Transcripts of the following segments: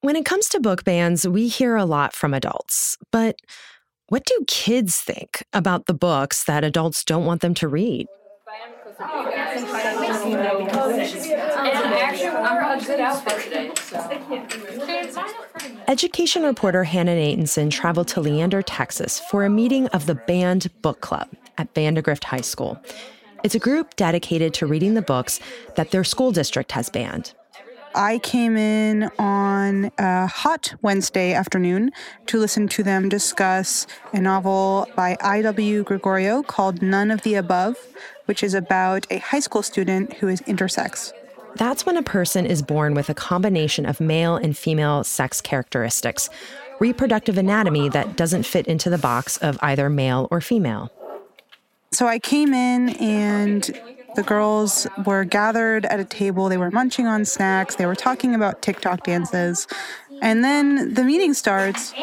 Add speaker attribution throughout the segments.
Speaker 1: When it comes to book bans, we hear a lot from adults. But what do kids think about the books that adults don't want them to read? Education reporter Hannah Natanson traveled to Leander, Texas for a meeting of the Banned Book Club at Vandegrift High School. It's a group dedicated to reading the books that their school district has banned.
Speaker 2: I came in on a hot Wednesday afternoon to listen to them discuss a novel by I.W. Gregorio called None of the Above, which is about a high school student who is intersex.
Speaker 1: That's when a person is born with a combination of male and female sex characteristics, reproductive anatomy that doesn't fit into the box of either male or female.
Speaker 2: So I came in and the girls were gathered at a table. They were munching on snacks. They were talking about TikTok dances. And then the meeting starts.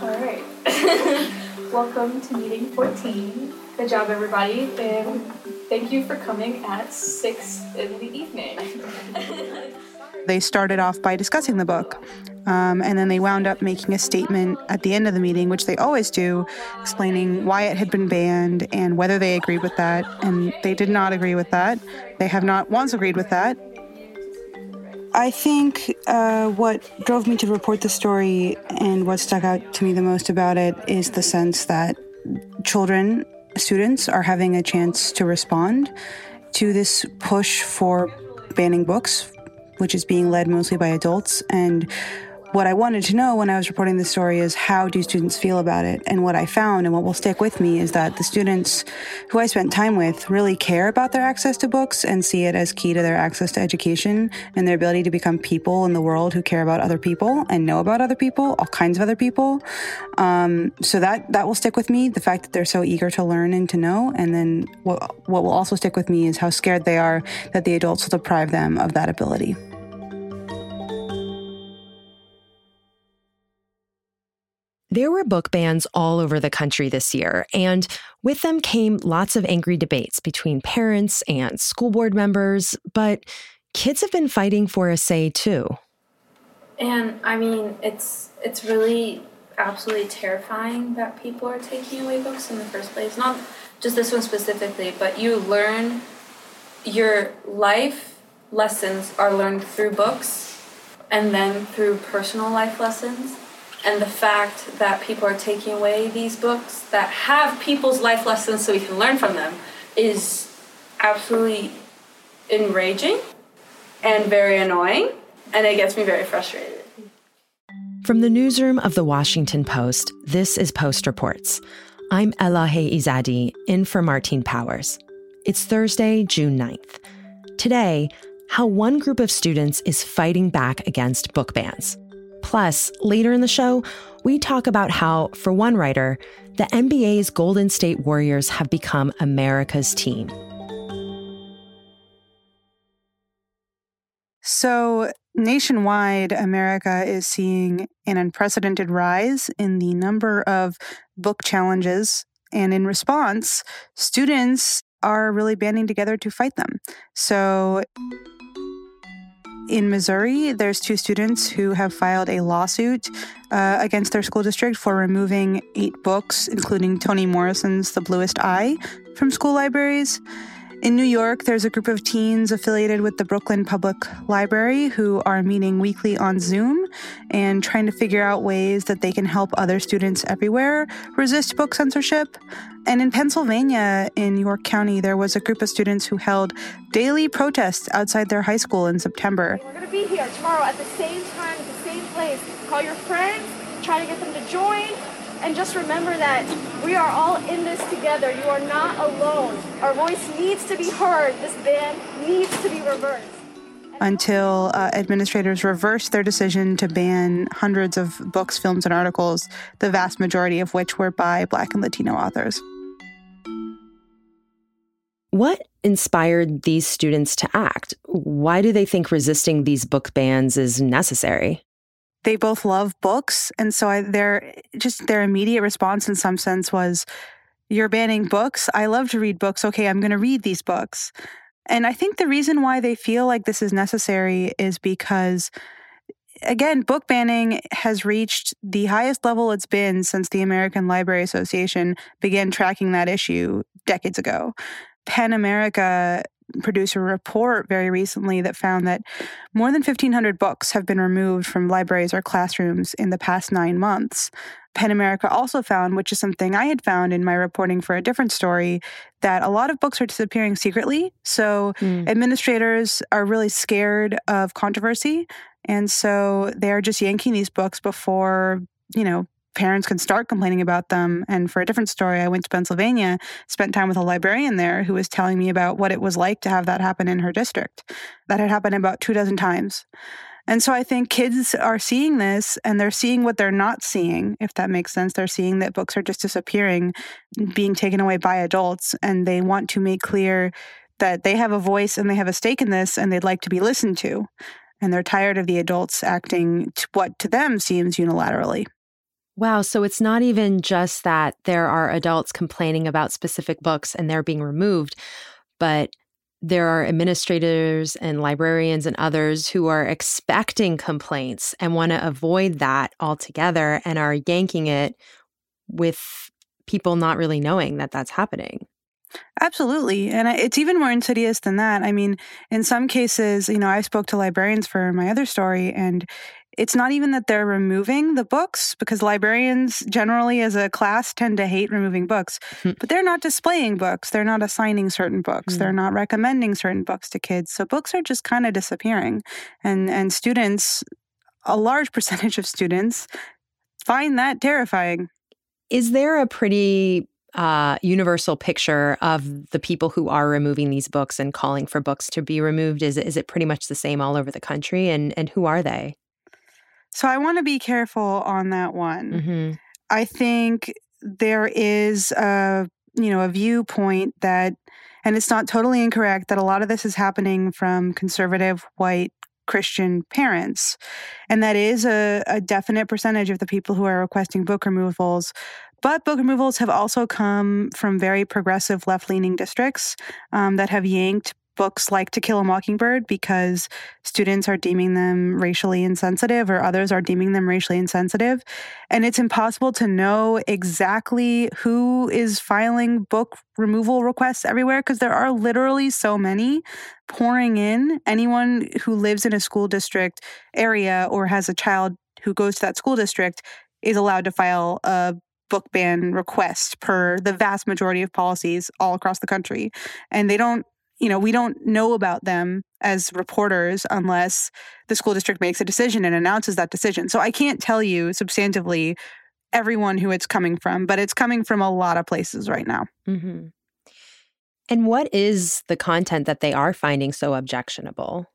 Speaker 3: All right. Welcome to meeting 14. Good job, everybody. And thank you for coming at 6 in the evening.
Speaker 2: they started off by discussing the book. Um, and then they wound up making a statement at the end of the meeting, which they always do, explaining why it had been banned and whether they agreed with that. And they did not agree with that. They have not once agreed with that. I think uh, what drove me to report the story and what stuck out to me the most about it is the sense that children, students, are having a chance to respond to this push for banning books, which is being led mostly by adults. And what I wanted to know when I was reporting this story is how do students feel about it? And what I found and what will stick with me is that the students who I spent time with really care about their access to books and see it as key to their access to education and their ability to become people in the world who care about other people and know about other people, all kinds of other people. Um, so that that will stick with me. The fact that they're so eager to learn and to know, and then what what will also stick with me is how scared they are that the adults will deprive them of that ability.
Speaker 1: There were book bans all over the country this year, and with them came lots of angry debates between parents and school board members, but kids have been fighting for a say too.
Speaker 3: And I mean, it's it's really absolutely terrifying that people are taking away books in the first place. Not just this one specifically, but you learn your life lessons are learned through books and then through personal life lessons and the fact that people are taking away these books that have people's life lessons so we can learn from them is absolutely enraging and very annoying, and it gets me very frustrated.
Speaker 1: From the newsroom of the Washington Post, this is Post Reports. I'm Elahe Izadi, in for Martine Powers. It's Thursday, June 9th. Today, how one group of students is fighting back against book bans. Plus, later in the show, we talk about how, for one writer, the NBA's Golden State Warriors have become America's team.
Speaker 2: So, nationwide, America is seeing an unprecedented rise in the number of book challenges. And in response, students are really banding together to fight them. So, in Missouri, there's two students who have filed a lawsuit uh, against their school district for removing eight books, including Toni Morrison's The Bluest Eye, from school libraries. In New York, there's a group of teens affiliated with the Brooklyn Public Library who are meeting weekly on Zoom and trying to figure out ways that they can help other students everywhere resist book censorship. And in Pennsylvania, in York County, there was a group of students who held daily protests outside their high school in September.
Speaker 4: We're going to be here tomorrow at the same time, the same place. Call your friends, try to get them to join. And just remember that we are all in this together. You are not alone. Our voice needs to be heard. This ban needs to be reversed.
Speaker 2: Until uh, administrators reversed their decision to ban hundreds of books, films, and articles, the vast majority of which were by Black and Latino authors.
Speaker 1: What inspired these students to act? Why do they think resisting these book bans is necessary?
Speaker 2: They both love books, and so I, their just their immediate response, in some sense, was, "You're banning books. I love to read books. Okay, I'm going to read these books." And I think the reason why they feel like this is necessary is because again, book banning has reached the highest level it's been since the American Library Association began tracking that issue decades ago. PEN America produced a report very recently that found that more than 1,500 books have been removed from libraries or classrooms in the past nine months. PEN America also found, which is something I had found in my reporting for a different story, that a lot of books are disappearing secretly. So mm. administrators are really scared of controversy. And so they're just yanking these books before, you know, parents can start complaining about them. And for a different story, I went to Pennsylvania, spent time with a librarian there who was telling me about what it was like to have that happen in her district. That had happened about two dozen times. And so I think kids are seeing this and they're seeing what they're not seeing, if that makes sense. They're seeing that books are just disappearing, being taken away by adults, and they want to make clear that they have a voice and they have a stake in this and they'd like to be listened to. And they're tired of the adults acting to what to them seems unilaterally.
Speaker 1: Wow. So it's not even just that there are adults complaining about specific books and they're being removed, but there are administrators and librarians and others who are expecting complaints and want to avoid that altogether and are yanking it with people not really knowing that that's happening.
Speaker 2: Absolutely. And it's even more insidious than that. I mean, in some cases, you know, I spoke to librarians for my other story, and it's not even that they're removing the books because librarians generally as a class tend to hate removing books hmm. but they're not displaying books they're not assigning certain books mm. they're not recommending certain books to kids so books are just kind of disappearing and and students a large percentage of students find that terrifying
Speaker 1: is there a pretty uh, universal picture of the people who are removing these books and calling for books to be removed? Is, is it pretty much the same all over the country? And, and who are they?
Speaker 2: So I want to be careful on that one. Mm-hmm. I think there is a you know a viewpoint that and it's not totally incorrect that a lot of this is happening from conservative white Christian parents. And that is a, a, definite percentage of the people who are requesting book removals. But book removals have also come from very progressive left leaning districts um, that have yanked books like To Kill a Mockingbird because students are deeming them racially insensitive or others are deeming them racially insensitive. And it's impossible to know exactly who is filing book removal requests everywhere because there are literally so many pouring in. Anyone who lives in a school district area or has a child who goes to that school district is allowed to file a book ban request per the vast majority of policies all across the country. And they don't you know, we don't know about them as reporters unless the school district makes a decision and announces that decision. So I can't tell you substantively everyone who it's coming from, but it's coming from a lot of places right now. Mm-hmm.
Speaker 1: And what is the content that they are finding so objectionable?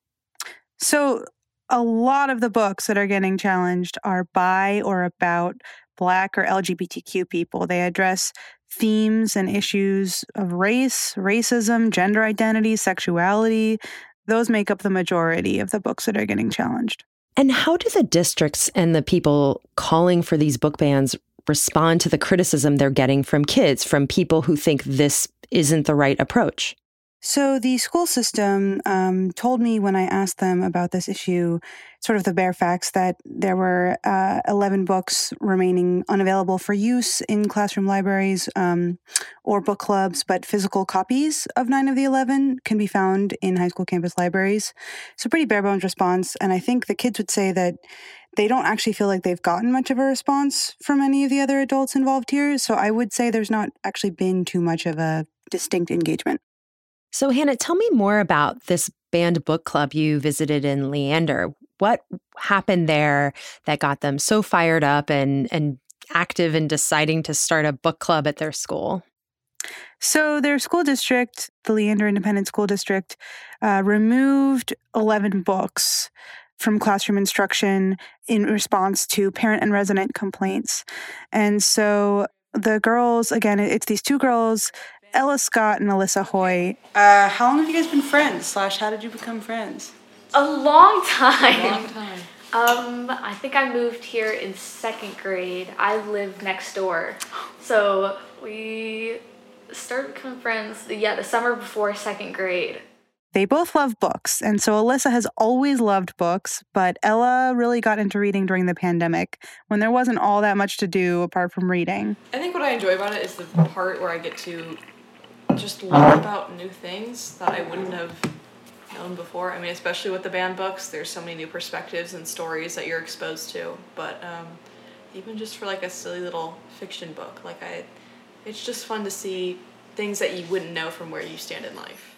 Speaker 2: So, a lot of the books that are getting challenged are by or about Black or LGBTQ people. They address themes and issues of race, racism, gender identity, sexuality. Those make up the majority of the books that are getting challenged.
Speaker 1: And how do the districts and the people calling for these book bans respond to the criticism they're getting from kids, from people who think this isn't the right approach?
Speaker 2: So, the school system um, told me when I asked them about this issue, sort of the bare facts, that there were uh, 11 books remaining unavailable for use in classroom libraries um, or book clubs, but physical copies of nine of the 11 can be found in high school campus libraries. So, pretty bare bones response. And I think the kids would say that they don't actually feel like they've gotten much of a response from any of the other adults involved here. So, I would say there's not actually been too much of a distinct engagement.
Speaker 1: So, Hannah, tell me more about this banned book club you visited in Leander. What happened there that got them so fired up and, and active in deciding to start a book club at their school?
Speaker 2: So, their school district, the Leander Independent School District, uh, removed 11 books from classroom instruction in response to parent and resident complaints. And so the girls, again, it's these two girls Ella Scott and Alyssa Hoy. Uh, how long have you guys been friends? Slash, how did you become friends?
Speaker 4: A long time. A long time. Um, I think I moved here in second grade. I live next door, so we started becoming friends. Yeah, the summer before second grade.
Speaker 2: they both love books. And so Alyssa has always loved books, but Ella really got into reading during the pandemic when there wasn't all that much to do apart from reading.
Speaker 5: I think what I enjoy about it is the part where I get to just learn about new things that I wouldn't have known before. I mean, especially with the banned books, there's so many new perspectives and stories that you're exposed to. But um, even just for like a silly little fiction book, like I, it's just fun to see things that you wouldn't know from where you stand in life.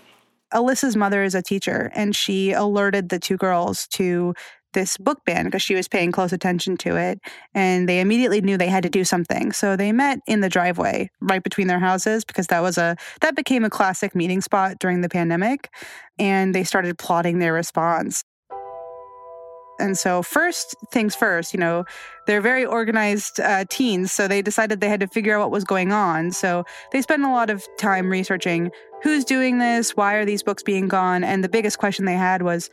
Speaker 2: Alyssa's mother is a teacher, and she alerted the two girls to this book ban because she was paying close attention to it. And they immediately knew they had to do something. So they met in the driveway right between their houses because that was a that became a classic meeting spot during the pandemic. And they started plotting their response. And so, first things first, you know, they're very organized uh, teens. So they decided they had to figure out what was going on. So they spent a lot of time researching who's doing this, why are these books being gone? And the biggest question they had was,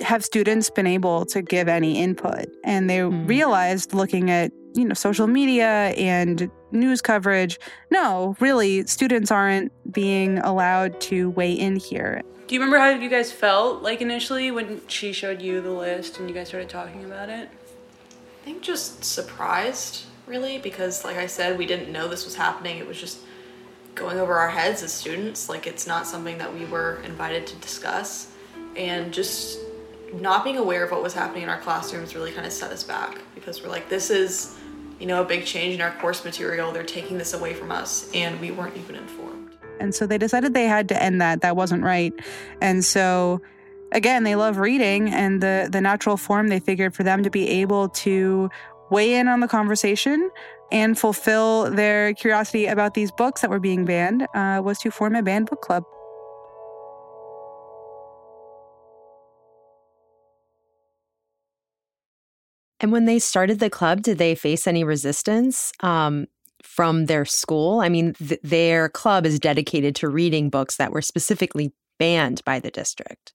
Speaker 2: have students been able to give any input? And they mm. realized looking at, you know, social media and news coverage, no, really, students aren't being allowed to weigh in here.
Speaker 6: Do you remember how you guys felt like initially when she showed you the list and you guys started talking about it?
Speaker 5: I think just surprised, really, because like I said, we didn't know this was happening. It was just going over our heads as students. Like it's not something that we were invited to discuss. And just not being aware of what was happening in our classrooms really kind of set us back because we're like, this is, you know, a big change in our course material. They're taking this away from us, and we weren't even informed.
Speaker 2: And so they decided they had to end that. That wasn't right. And so again, they love reading and the the natural form they figured for them to be able to weigh in on the conversation and fulfill their curiosity about these books that were being banned uh, was to form a banned book club.
Speaker 1: And when they started the club, did they face any resistance um, from their school? I mean, th- their club is dedicated to reading books that were specifically banned by the district.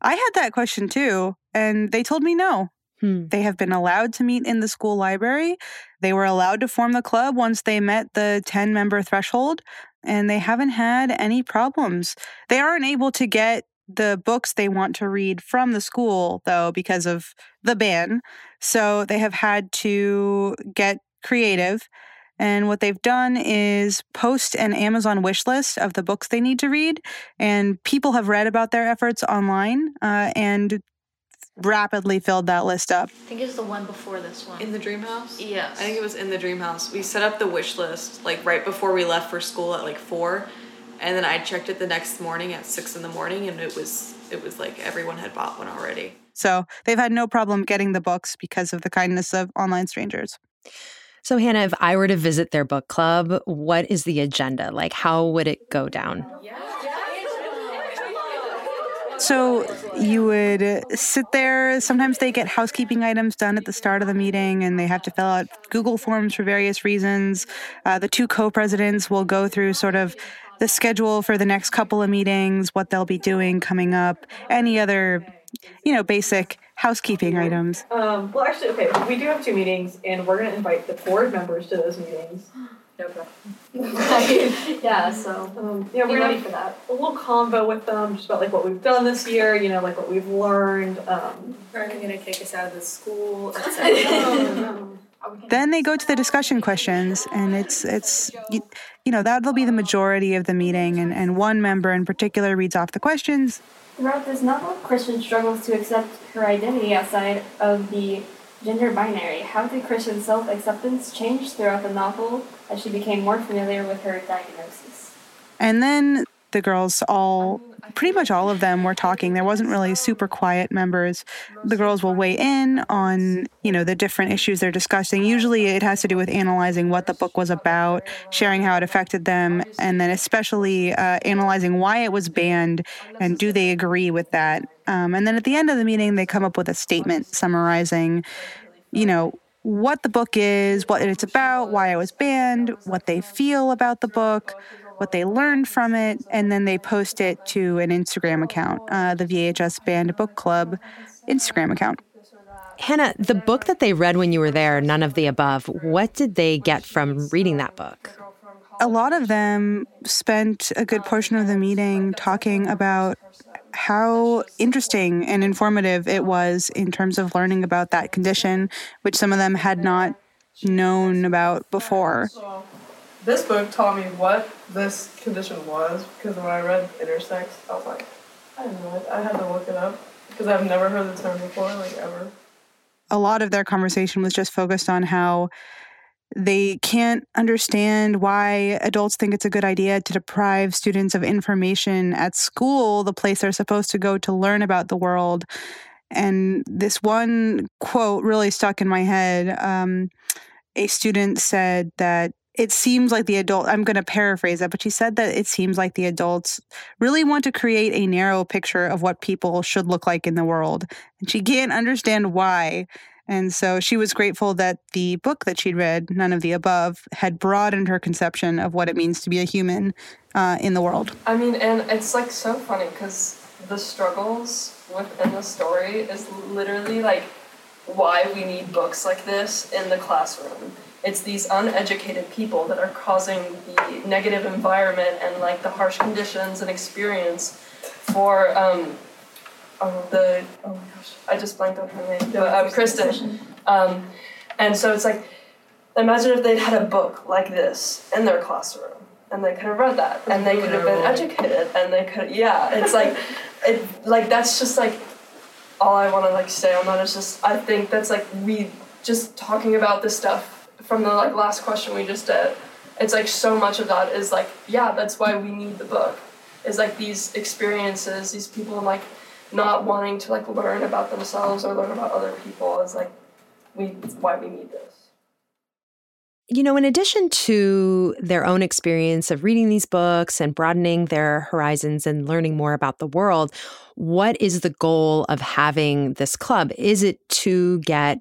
Speaker 2: I had that question too, and they told me no. Hmm. They have been allowed to meet in the school library. They were allowed to form the club once they met the 10 member threshold, and they haven't had any problems. They aren't able to get the books they want to read from the school, though, because of the ban. So they have had to get creative. And what they've done is post an Amazon wish list of the books they need to read. And people have read about their efforts online uh, and rapidly filled that list up.
Speaker 4: I think it was the one before this one.
Speaker 5: In the dream house?
Speaker 4: Yes.
Speaker 5: I think it was in the dream house. We set up the wish list like right before we left for school at like four and then I checked it the next morning at six in the morning, and it was it was like everyone had bought one already.
Speaker 2: So they've had no problem getting the books because of the kindness of online strangers.
Speaker 1: So Hannah, if I were to visit their book club, what is the agenda? Like, how would it go down?
Speaker 2: So you would sit there. Sometimes they get housekeeping items done at the start of the meeting and they have to fill out Google Forms for various reasons. Uh, the two co presidents will go through sort of the schedule for the next couple of meetings, what they'll be doing coming up, any other, you know, basic housekeeping items.
Speaker 7: Um, well, actually, okay, we do have two meetings, and we're going to invite the board members to those meetings.
Speaker 4: Okay. yeah, so
Speaker 7: um, yeah, we're
Speaker 4: ready for that.
Speaker 7: A little convo with them, just about like what we've done this year, you know, like what we've learned. Um,
Speaker 3: are they going to kick us out of the school?
Speaker 7: no, no.
Speaker 2: Then they go to the discussion questions, and it's it's you, you know that'll be the majority of the meeting, and, and one member in particular reads off the questions.
Speaker 4: Throughout this novel, Kristen struggles to accept her identity outside of the gender binary. How did Kristen's self acceptance change throughout the novel as she became more familiar with her diagnosis?
Speaker 2: And then the girls all pretty much all of them were talking. There wasn't really super quiet members. The girls will weigh in on you know the different issues they're discussing. Usually it has to do with analyzing what the book was about sharing how it affected them and then especially uh, analyzing why it was banned and do they agree with that. Um, and then at the end of the meeting they come up with a statement summarizing you know what the book is what it's about why it was banned what they feel about the book what they learned from it, and then they post it to an Instagram account, uh, the VHS Banned Book Club Instagram account.
Speaker 1: Hannah, the book that they read when you were there, None of the Above, what did they get from reading that book?
Speaker 2: a lot of them spent a good portion of the meeting talking about how interesting and informative it was in terms of learning about that condition, which some of them had not known about before.
Speaker 8: This book taught me what this condition was because when I read intersex, I was like, I didn't know it. I had to look it up because I've never heard the term before, like ever.
Speaker 2: A lot of their conversation was just focused on how they can't understand why adults think it's a good idea to deprive students of information at school, the place they're supposed to go to learn about the world. And this one quote really stuck in my head. Um, a student said that it seems like the adult i'm going to paraphrase that but she said that it seems like the adults really want to create a narrow picture of what people should look like in the world. And she can't understand why. And so she was grateful that the book that she'd read none of the above had broadened her conception of what it means to be a human uh, in the world.
Speaker 8: I mean, and it's like so funny because the struggles within the story is literally like why we need books like this in the classroom. It's these uneducated people that are causing the negative environment and like the harsh conditions and experience for um, oh, the oh my gosh, I just blanked on her name, but um, Kristen. Um, and so it's like, imagine if they'd had a book like this in their classroom, and they could have read that, and they could have been educated, and they could, yeah, it's like, it like that's just like, all I want to like say on that is just I think that's like we just talking about this stuff from the like last question we just did. It's like so much of that is like yeah, that's why we need the book. Is like these experiences, these people like not wanting to like learn about themselves or learn about other people is like we why we need this.
Speaker 1: You know, in addition to their own experience of reading these books and broadening their horizons and learning more about the world, what is the goal of having this club? Is it to get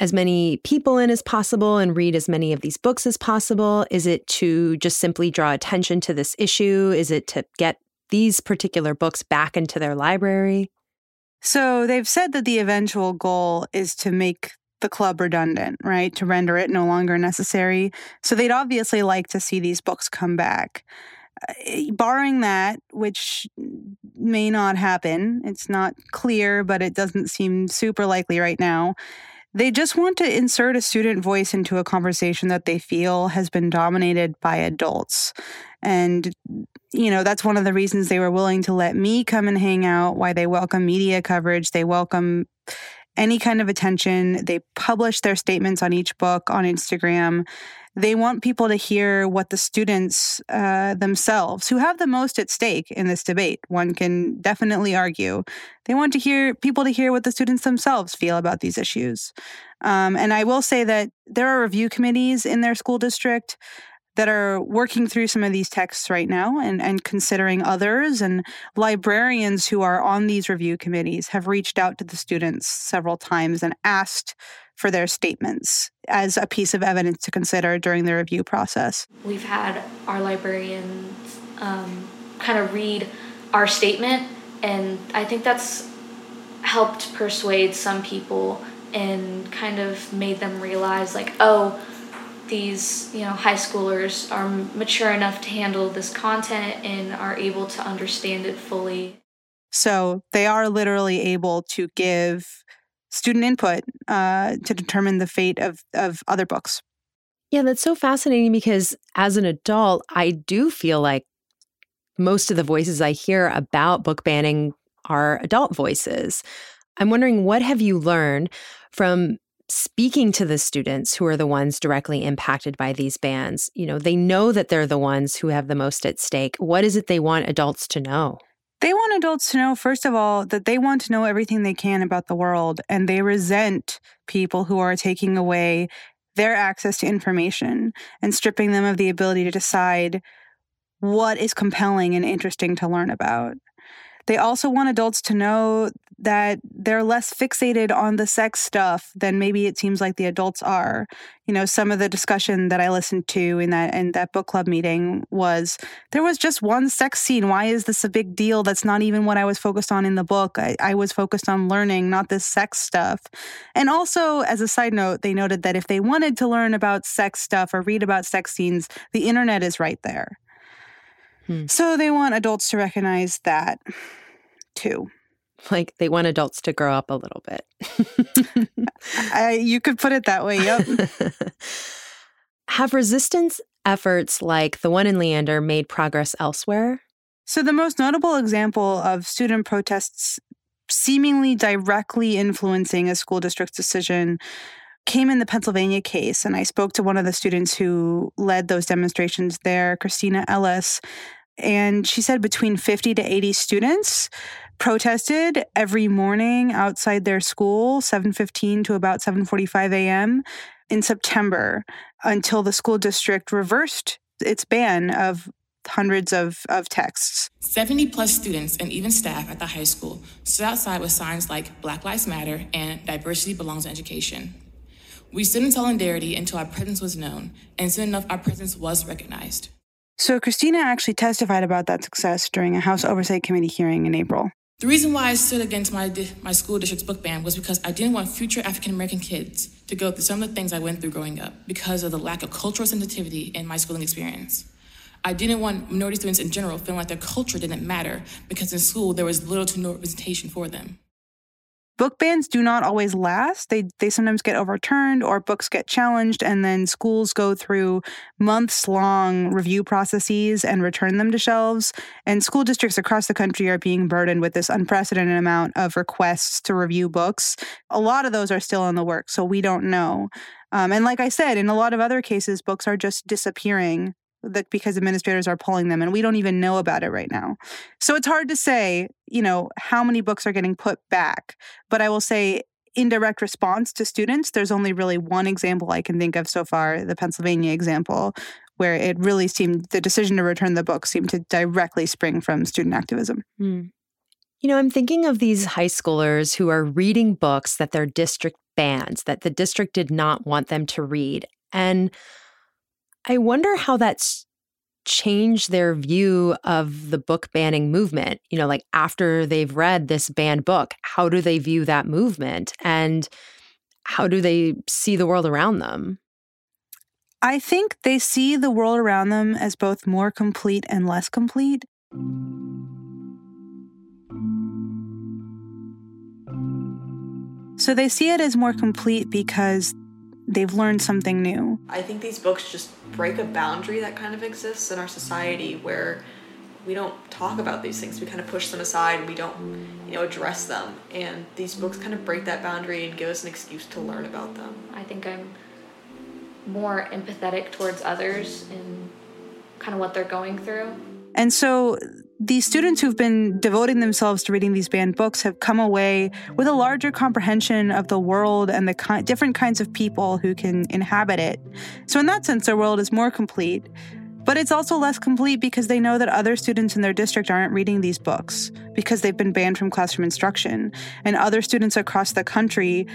Speaker 1: as many people in as possible and read as many of these books as possible? Is it to just simply draw attention to this issue? Is it to get these particular books back into their library?
Speaker 2: So they've said that the eventual goal is to make the club redundant, right? To render it no longer necessary. So they'd obviously like to see these books come back. Uh, barring that, which may not happen, it's not clear, but it doesn't seem super likely right now. They just want to insert a student voice into a conversation that they feel has been dominated by adults. And, you know, that's one of the reasons they were willing to let me come and hang out, why they welcome media coverage. They welcome any kind of attention. They publish their statements on each book on Instagram. They want people to hear what the students uh, themselves, who have the most at stake in this debate, one can definitely argue, they want to hear people to hear what the students themselves feel about these issues. Um, and I will say that there are review committees in their school district that are working through some of these texts right now and, and considering others. And librarians who are on these review committees have reached out to the students several times and asked for their statements as a piece of evidence to consider during the review process.
Speaker 9: We've had our librarians um, kind of read our statement, and I think that's helped persuade some people and kind of made them realize, like, oh, these you know high schoolers are mature enough to handle this content and are able to understand it fully.
Speaker 2: So they are literally able to give student input uh, to determine the fate of, of other books.
Speaker 1: Yeah that's so fascinating because as an adult i do feel like most of the voices i hear about book banning are adult voices. I'm wondering what have you learned from speaking to the students who are the ones directly impacted by these bans you know they know that they're the ones who have the most at stake. What is it they want adults to know?
Speaker 2: They want adults to know first of all that they want to know everything they can about the world and they resent people who are taking away their access to information and stripping them of the ability to decide what is compelling and interesting to learn about. They also want adults to know that they're less fixated on the sex stuff than maybe it seems like the adults are. You know, some of the discussion that I listened to in that in that book club meeting was there was just one sex scene. Why is this a big deal? That's not even what I was focused on in the book. I, I was focused on learning, not this sex stuff. And also, as a side note, they noted that if they wanted to learn about sex stuff or read about sex scenes, the internet is right there. Hmm. So they want adults to recognize that too.
Speaker 1: Like they want adults to grow up a little bit.
Speaker 2: I, you could put it that way. Yep.
Speaker 1: Have resistance efforts like the one in Leander made progress elsewhere?
Speaker 2: So, the most notable example of student protests seemingly directly influencing a school district's decision came in the Pennsylvania case. And I spoke to one of the students who led those demonstrations there, Christina Ellis. And she said between 50 to 80 students protested every morning outside their school 7:15 to about 7:45 a.m. in September until the school district reversed its ban of hundreds of, of texts.
Speaker 10: 70 plus students and even staff at the high school stood outside with signs like Black Lives Matter and Diversity Belongs in Education. We stood in solidarity until our presence was known, and soon enough, our presence was recognized.
Speaker 2: So, Christina actually testified about that success during a House Oversight Committee hearing in April.
Speaker 10: The reason why I stood against my, my school district's book ban was because I didn't want future African American kids to go through some of the things I went through growing up because of the lack of cultural sensitivity in my schooling experience. I didn't want minority students in general feeling like their culture didn't matter because in school there was little to no representation for them
Speaker 2: book bans do not always last. They they sometimes get overturned or books get challenged and then schools go through months long review processes and return them to shelves and school districts across the country are being burdened with this unprecedented amount of requests to review books. A lot of those are still in the works, so we don't know. Um, and like I said, in a lot of other cases, books are just disappearing that because administrators are pulling them and we don't even know about it right now. So it's hard to say, you know, how many books are getting put back. But I will say indirect response to students, there's only really one example I can think of so far, the Pennsylvania example, where it really seemed the decision to return the book seemed to directly spring from student activism.
Speaker 1: Mm. You know, I'm thinking of these high schoolers who are reading books that their district bans, that the district did not want them to read. And I wonder how that's changed their view of the book banning movement. You know, like after they've read this banned book, how do they view that movement? And how do they see the world around them?
Speaker 2: I think they see the world around them as both more complete and less complete. So they see it as more complete because they've learned something new.
Speaker 5: I think these books just break a boundary that kind of exists in our society where we don't talk about these things. We kind of push them aside and we don't, you know, address them. And these books kind of break that boundary and give us an excuse to learn about them.
Speaker 9: I think I'm more empathetic towards others and kind of what they're going through.
Speaker 2: And so these students who've been devoting themselves to reading these banned books have come away with a larger comprehension of the world and the ki- different kinds of people who can inhabit it. So, in that sense, their world is more complete. But it's also less complete because they know that other students in their district aren't reading these books because they've been banned from classroom instruction. And other students across the country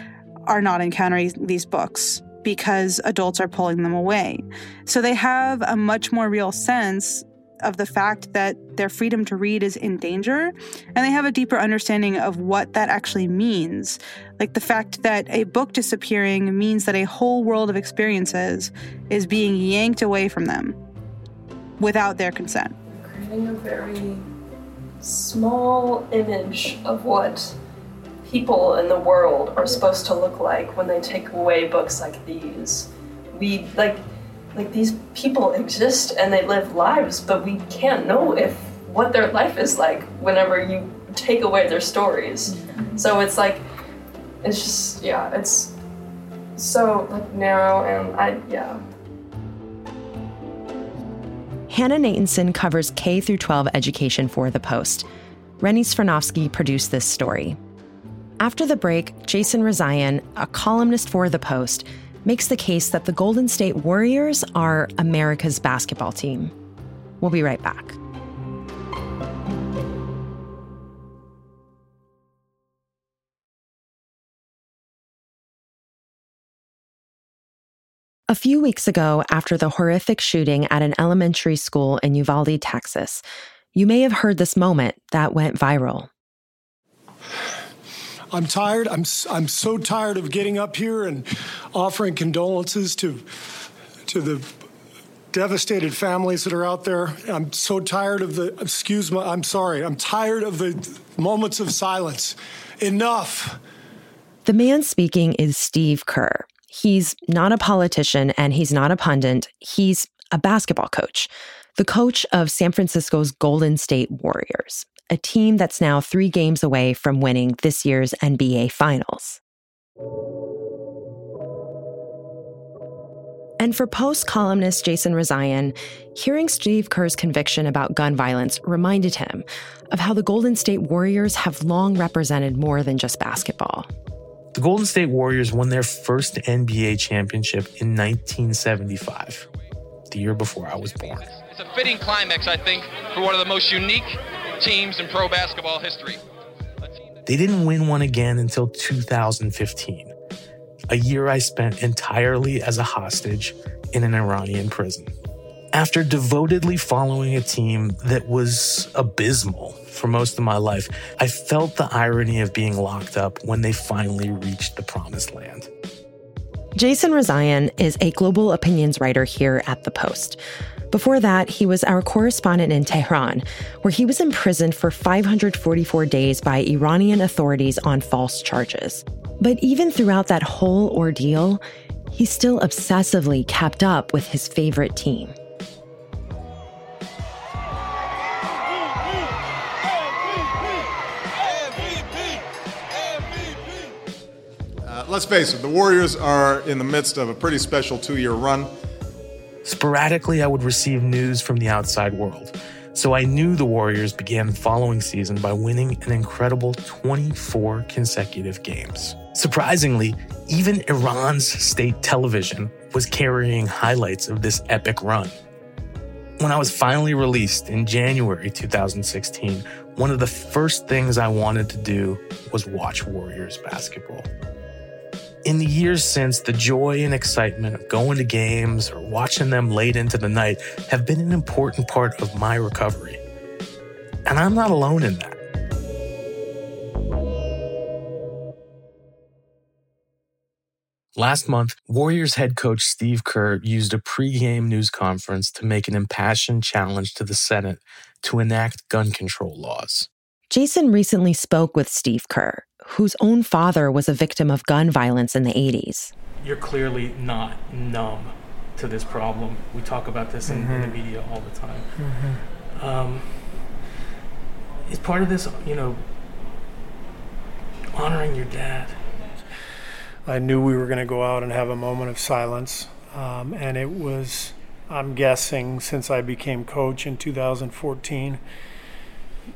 Speaker 2: are not encountering these books because adults are pulling them away. So they have a much more real sense of the fact that their freedom to read is in danger, and they have a deeper understanding of what that actually means. Like the fact that a book disappearing means that a whole world of experiences is being yanked away from them without their consent.
Speaker 8: Creating a very small image of what people in the world are supposed to look like when they take away books like these. We like like these people exist and they live lives, but we can't know if what their life is like whenever you take away their stories. Mm-hmm. So it's like it's just yeah, it's so like narrow and I yeah.
Speaker 1: Hannah Natanson covers K through 12 education for The Post. Rennie Svirnovskiy produced this story. After the break, Jason Rezaian, a columnist for The Post, makes the case that the Golden State Warriors are America's basketball team. We'll be right back. A few weeks ago, after the horrific shooting at an elementary school in Uvalde, Texas, you may have heard this moment that went viral.
Speaker 11: I'm tired. I'm, I'm so tired of getting up here and offering condolences to, to the devastated families that are out there. I'm so tired of the, excuse me, I'm sorry, I'm tired of the moments of silence. Enough.
Speaker 1: The man speaking is Steve Kerr. He's not a politician and he's not a pundit. He's a basketball coach, the coach of San Francisco's Golden State Warriors, a team that's now three games away from winning this year's NBA Finals. And for Post columnist Jason Rezaian, hearing Steve Kerr's conviction about gun violence reminded him of how the Golden State Warriors have long represented more than just basketball.
Speaker 12: The Golden State Warriors won their first NBA championship in 1975, the year before I was born.
Speaker 13: It's a fitting climax, I think, for one of the most unique teams in pro basketball history.
Speaker 12: They didn't win one again until 2015, a year I spent entirely as a hostage in an Iranian prison. After devotedly following a team that was abysmal for most of my life, I felt the irony of being locked up when they finally reached the promised land.
Speaker 1: Jason Rezaian is a global opinions writer here at The Post. Before that, he was our correspondent in Tehran, where he was imprisoned for 544 days by Iranian authorities on false charges. But even throughout that whole ordeal, he still obsessively kept up with his favorite team.
Speaker 14: Uh, let's face it, the Warriors are in the midst of a pretty special two year run.
Speaker 12: Sporadically, I would receive news from the outside world. So I knew the Warriors began the following season by winning an incredible 24 consecutive games. Surprisingly, even Iran's state television was carrying highlights of this epic run. When I was finally released in January 2016, one of the first things I wanted to do was watch Warriors basketball. In the years since, the joy and excitement of going to games or watching them late into the night have been an important part of my recovery. And I'm not alone in that. Last month, Warriors head coach Steve Kerr used a pregame news conference to make an impassioned challenge to the Senate to enact gun control laws.
Speaker 1: Jason recently spoke with Steve Kerr, whose own father was a victim of gun violence in the 80s.
Speaker 15: You're clearly not numb to this problem. We talk about this in, mm-hmm. in the mm-hmm. media all the time. Mm-hmm. Um, is part of this, you know, honoring your dad?
Speaker 11: I knew we were going to go out and have a moment of silence. Um, and it was, I'm guessing, since I became coach in 2014,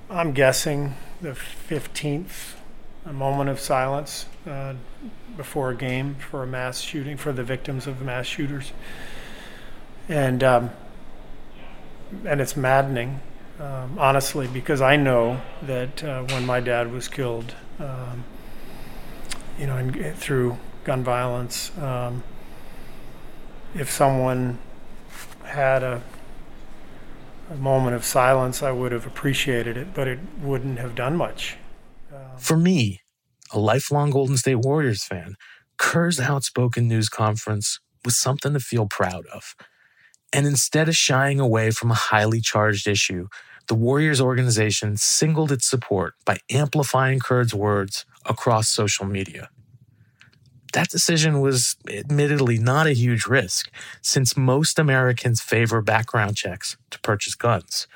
Speaker 11: I'm guessing the 15th a moment of silence uh, before a game for a mass shooting for the victims of mass shooters, and um, and it's maddening, um, honestly, because I know that uh, when my dad was killed, um, you know, in, through gun violence, um, if someone had a a moment of silence, I would have appreciated it, but it wouldn't have done much.
Speaker 12: For me, a lifelong Golden State Warriors fan, Kerr's outspoken news conference was something to feel proud of. And instead of shying away from a highly charged issue, the Warriors organization singled its support by amplifying Kerr's words across social media. That decision was admittedly not a huge risk, since most Americans favor background checks to purchase guns.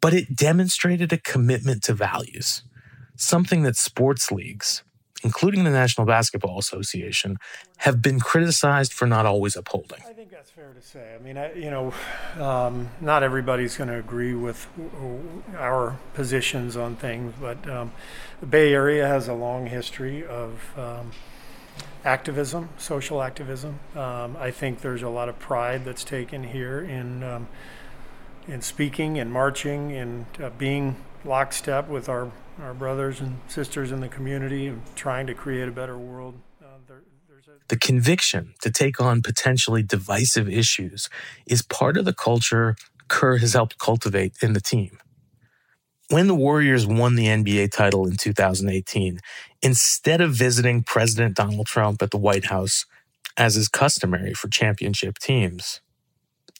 Speaker 12: But it demonstrated a commitment to values something that sports leagues, including the National Basketball Association, have been criticized for not always upholding.
Speaker 11: I think that's fair to say. I mean, I, you know, um, not everybody's going to agree with our positions on things, but um, the Bay Area has a long history of. Um, activism, social activism. Um, I think there's a lot of pride that's taken here in um, in speaking and marching and uh, being lockstep with our our brothers and sisters in the community and trying to create a better world. Uh,
Speaker 12: The conviction to take on potentially divisive issues is part of the culture Kerr has helped cultivate in the team. When the Warriors won the NBA title in 2018, instead of visiting President Donald Trump at the White House, as is customary for championship teams,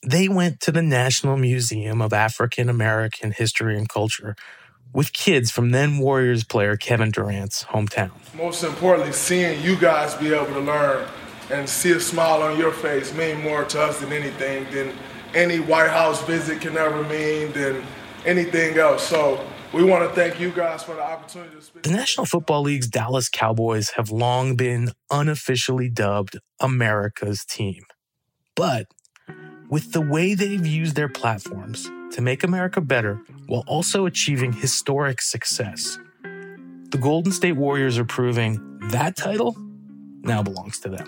Speaker 12: they went to the National Museum of African American History and Culture with kids from then Warriors player Kevin Durant's hometown.
Speaker 16: Most importantly, seeing you guys be able to learn and see a smile on your face mean more to us than anything than any White House visit can ever mean than anything else. So we want to thank you guys for the opportunity to speak.
Speaker 12: The National Football League's Dallas Cowboys have long been unofficially dubbed America's team. But with the way they've used their platforms to make America better while also achieving historic success, the Golden State Warriors are proving that title now belongs to them.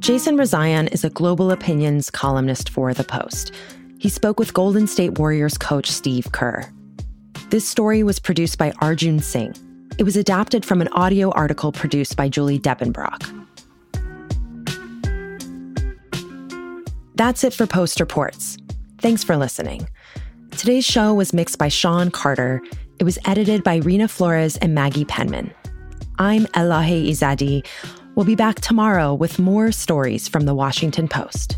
Speaker 1: Jason Rezaian is a global opinions columnist for The Post. He spoke with Golden State Warriors coach Steve Kerr. This story was produced by Arjun Singh. It was adapted from an audio article produced by Julie Depenbrock. That's it for Post Reports. Thanks for listening. Today's show was mixed by Sean Carter. It was edited by Rena Flores and Maggie Penman. I'm Elahe Izadi. We'll be back tomorrow with more stories from the Washington Post.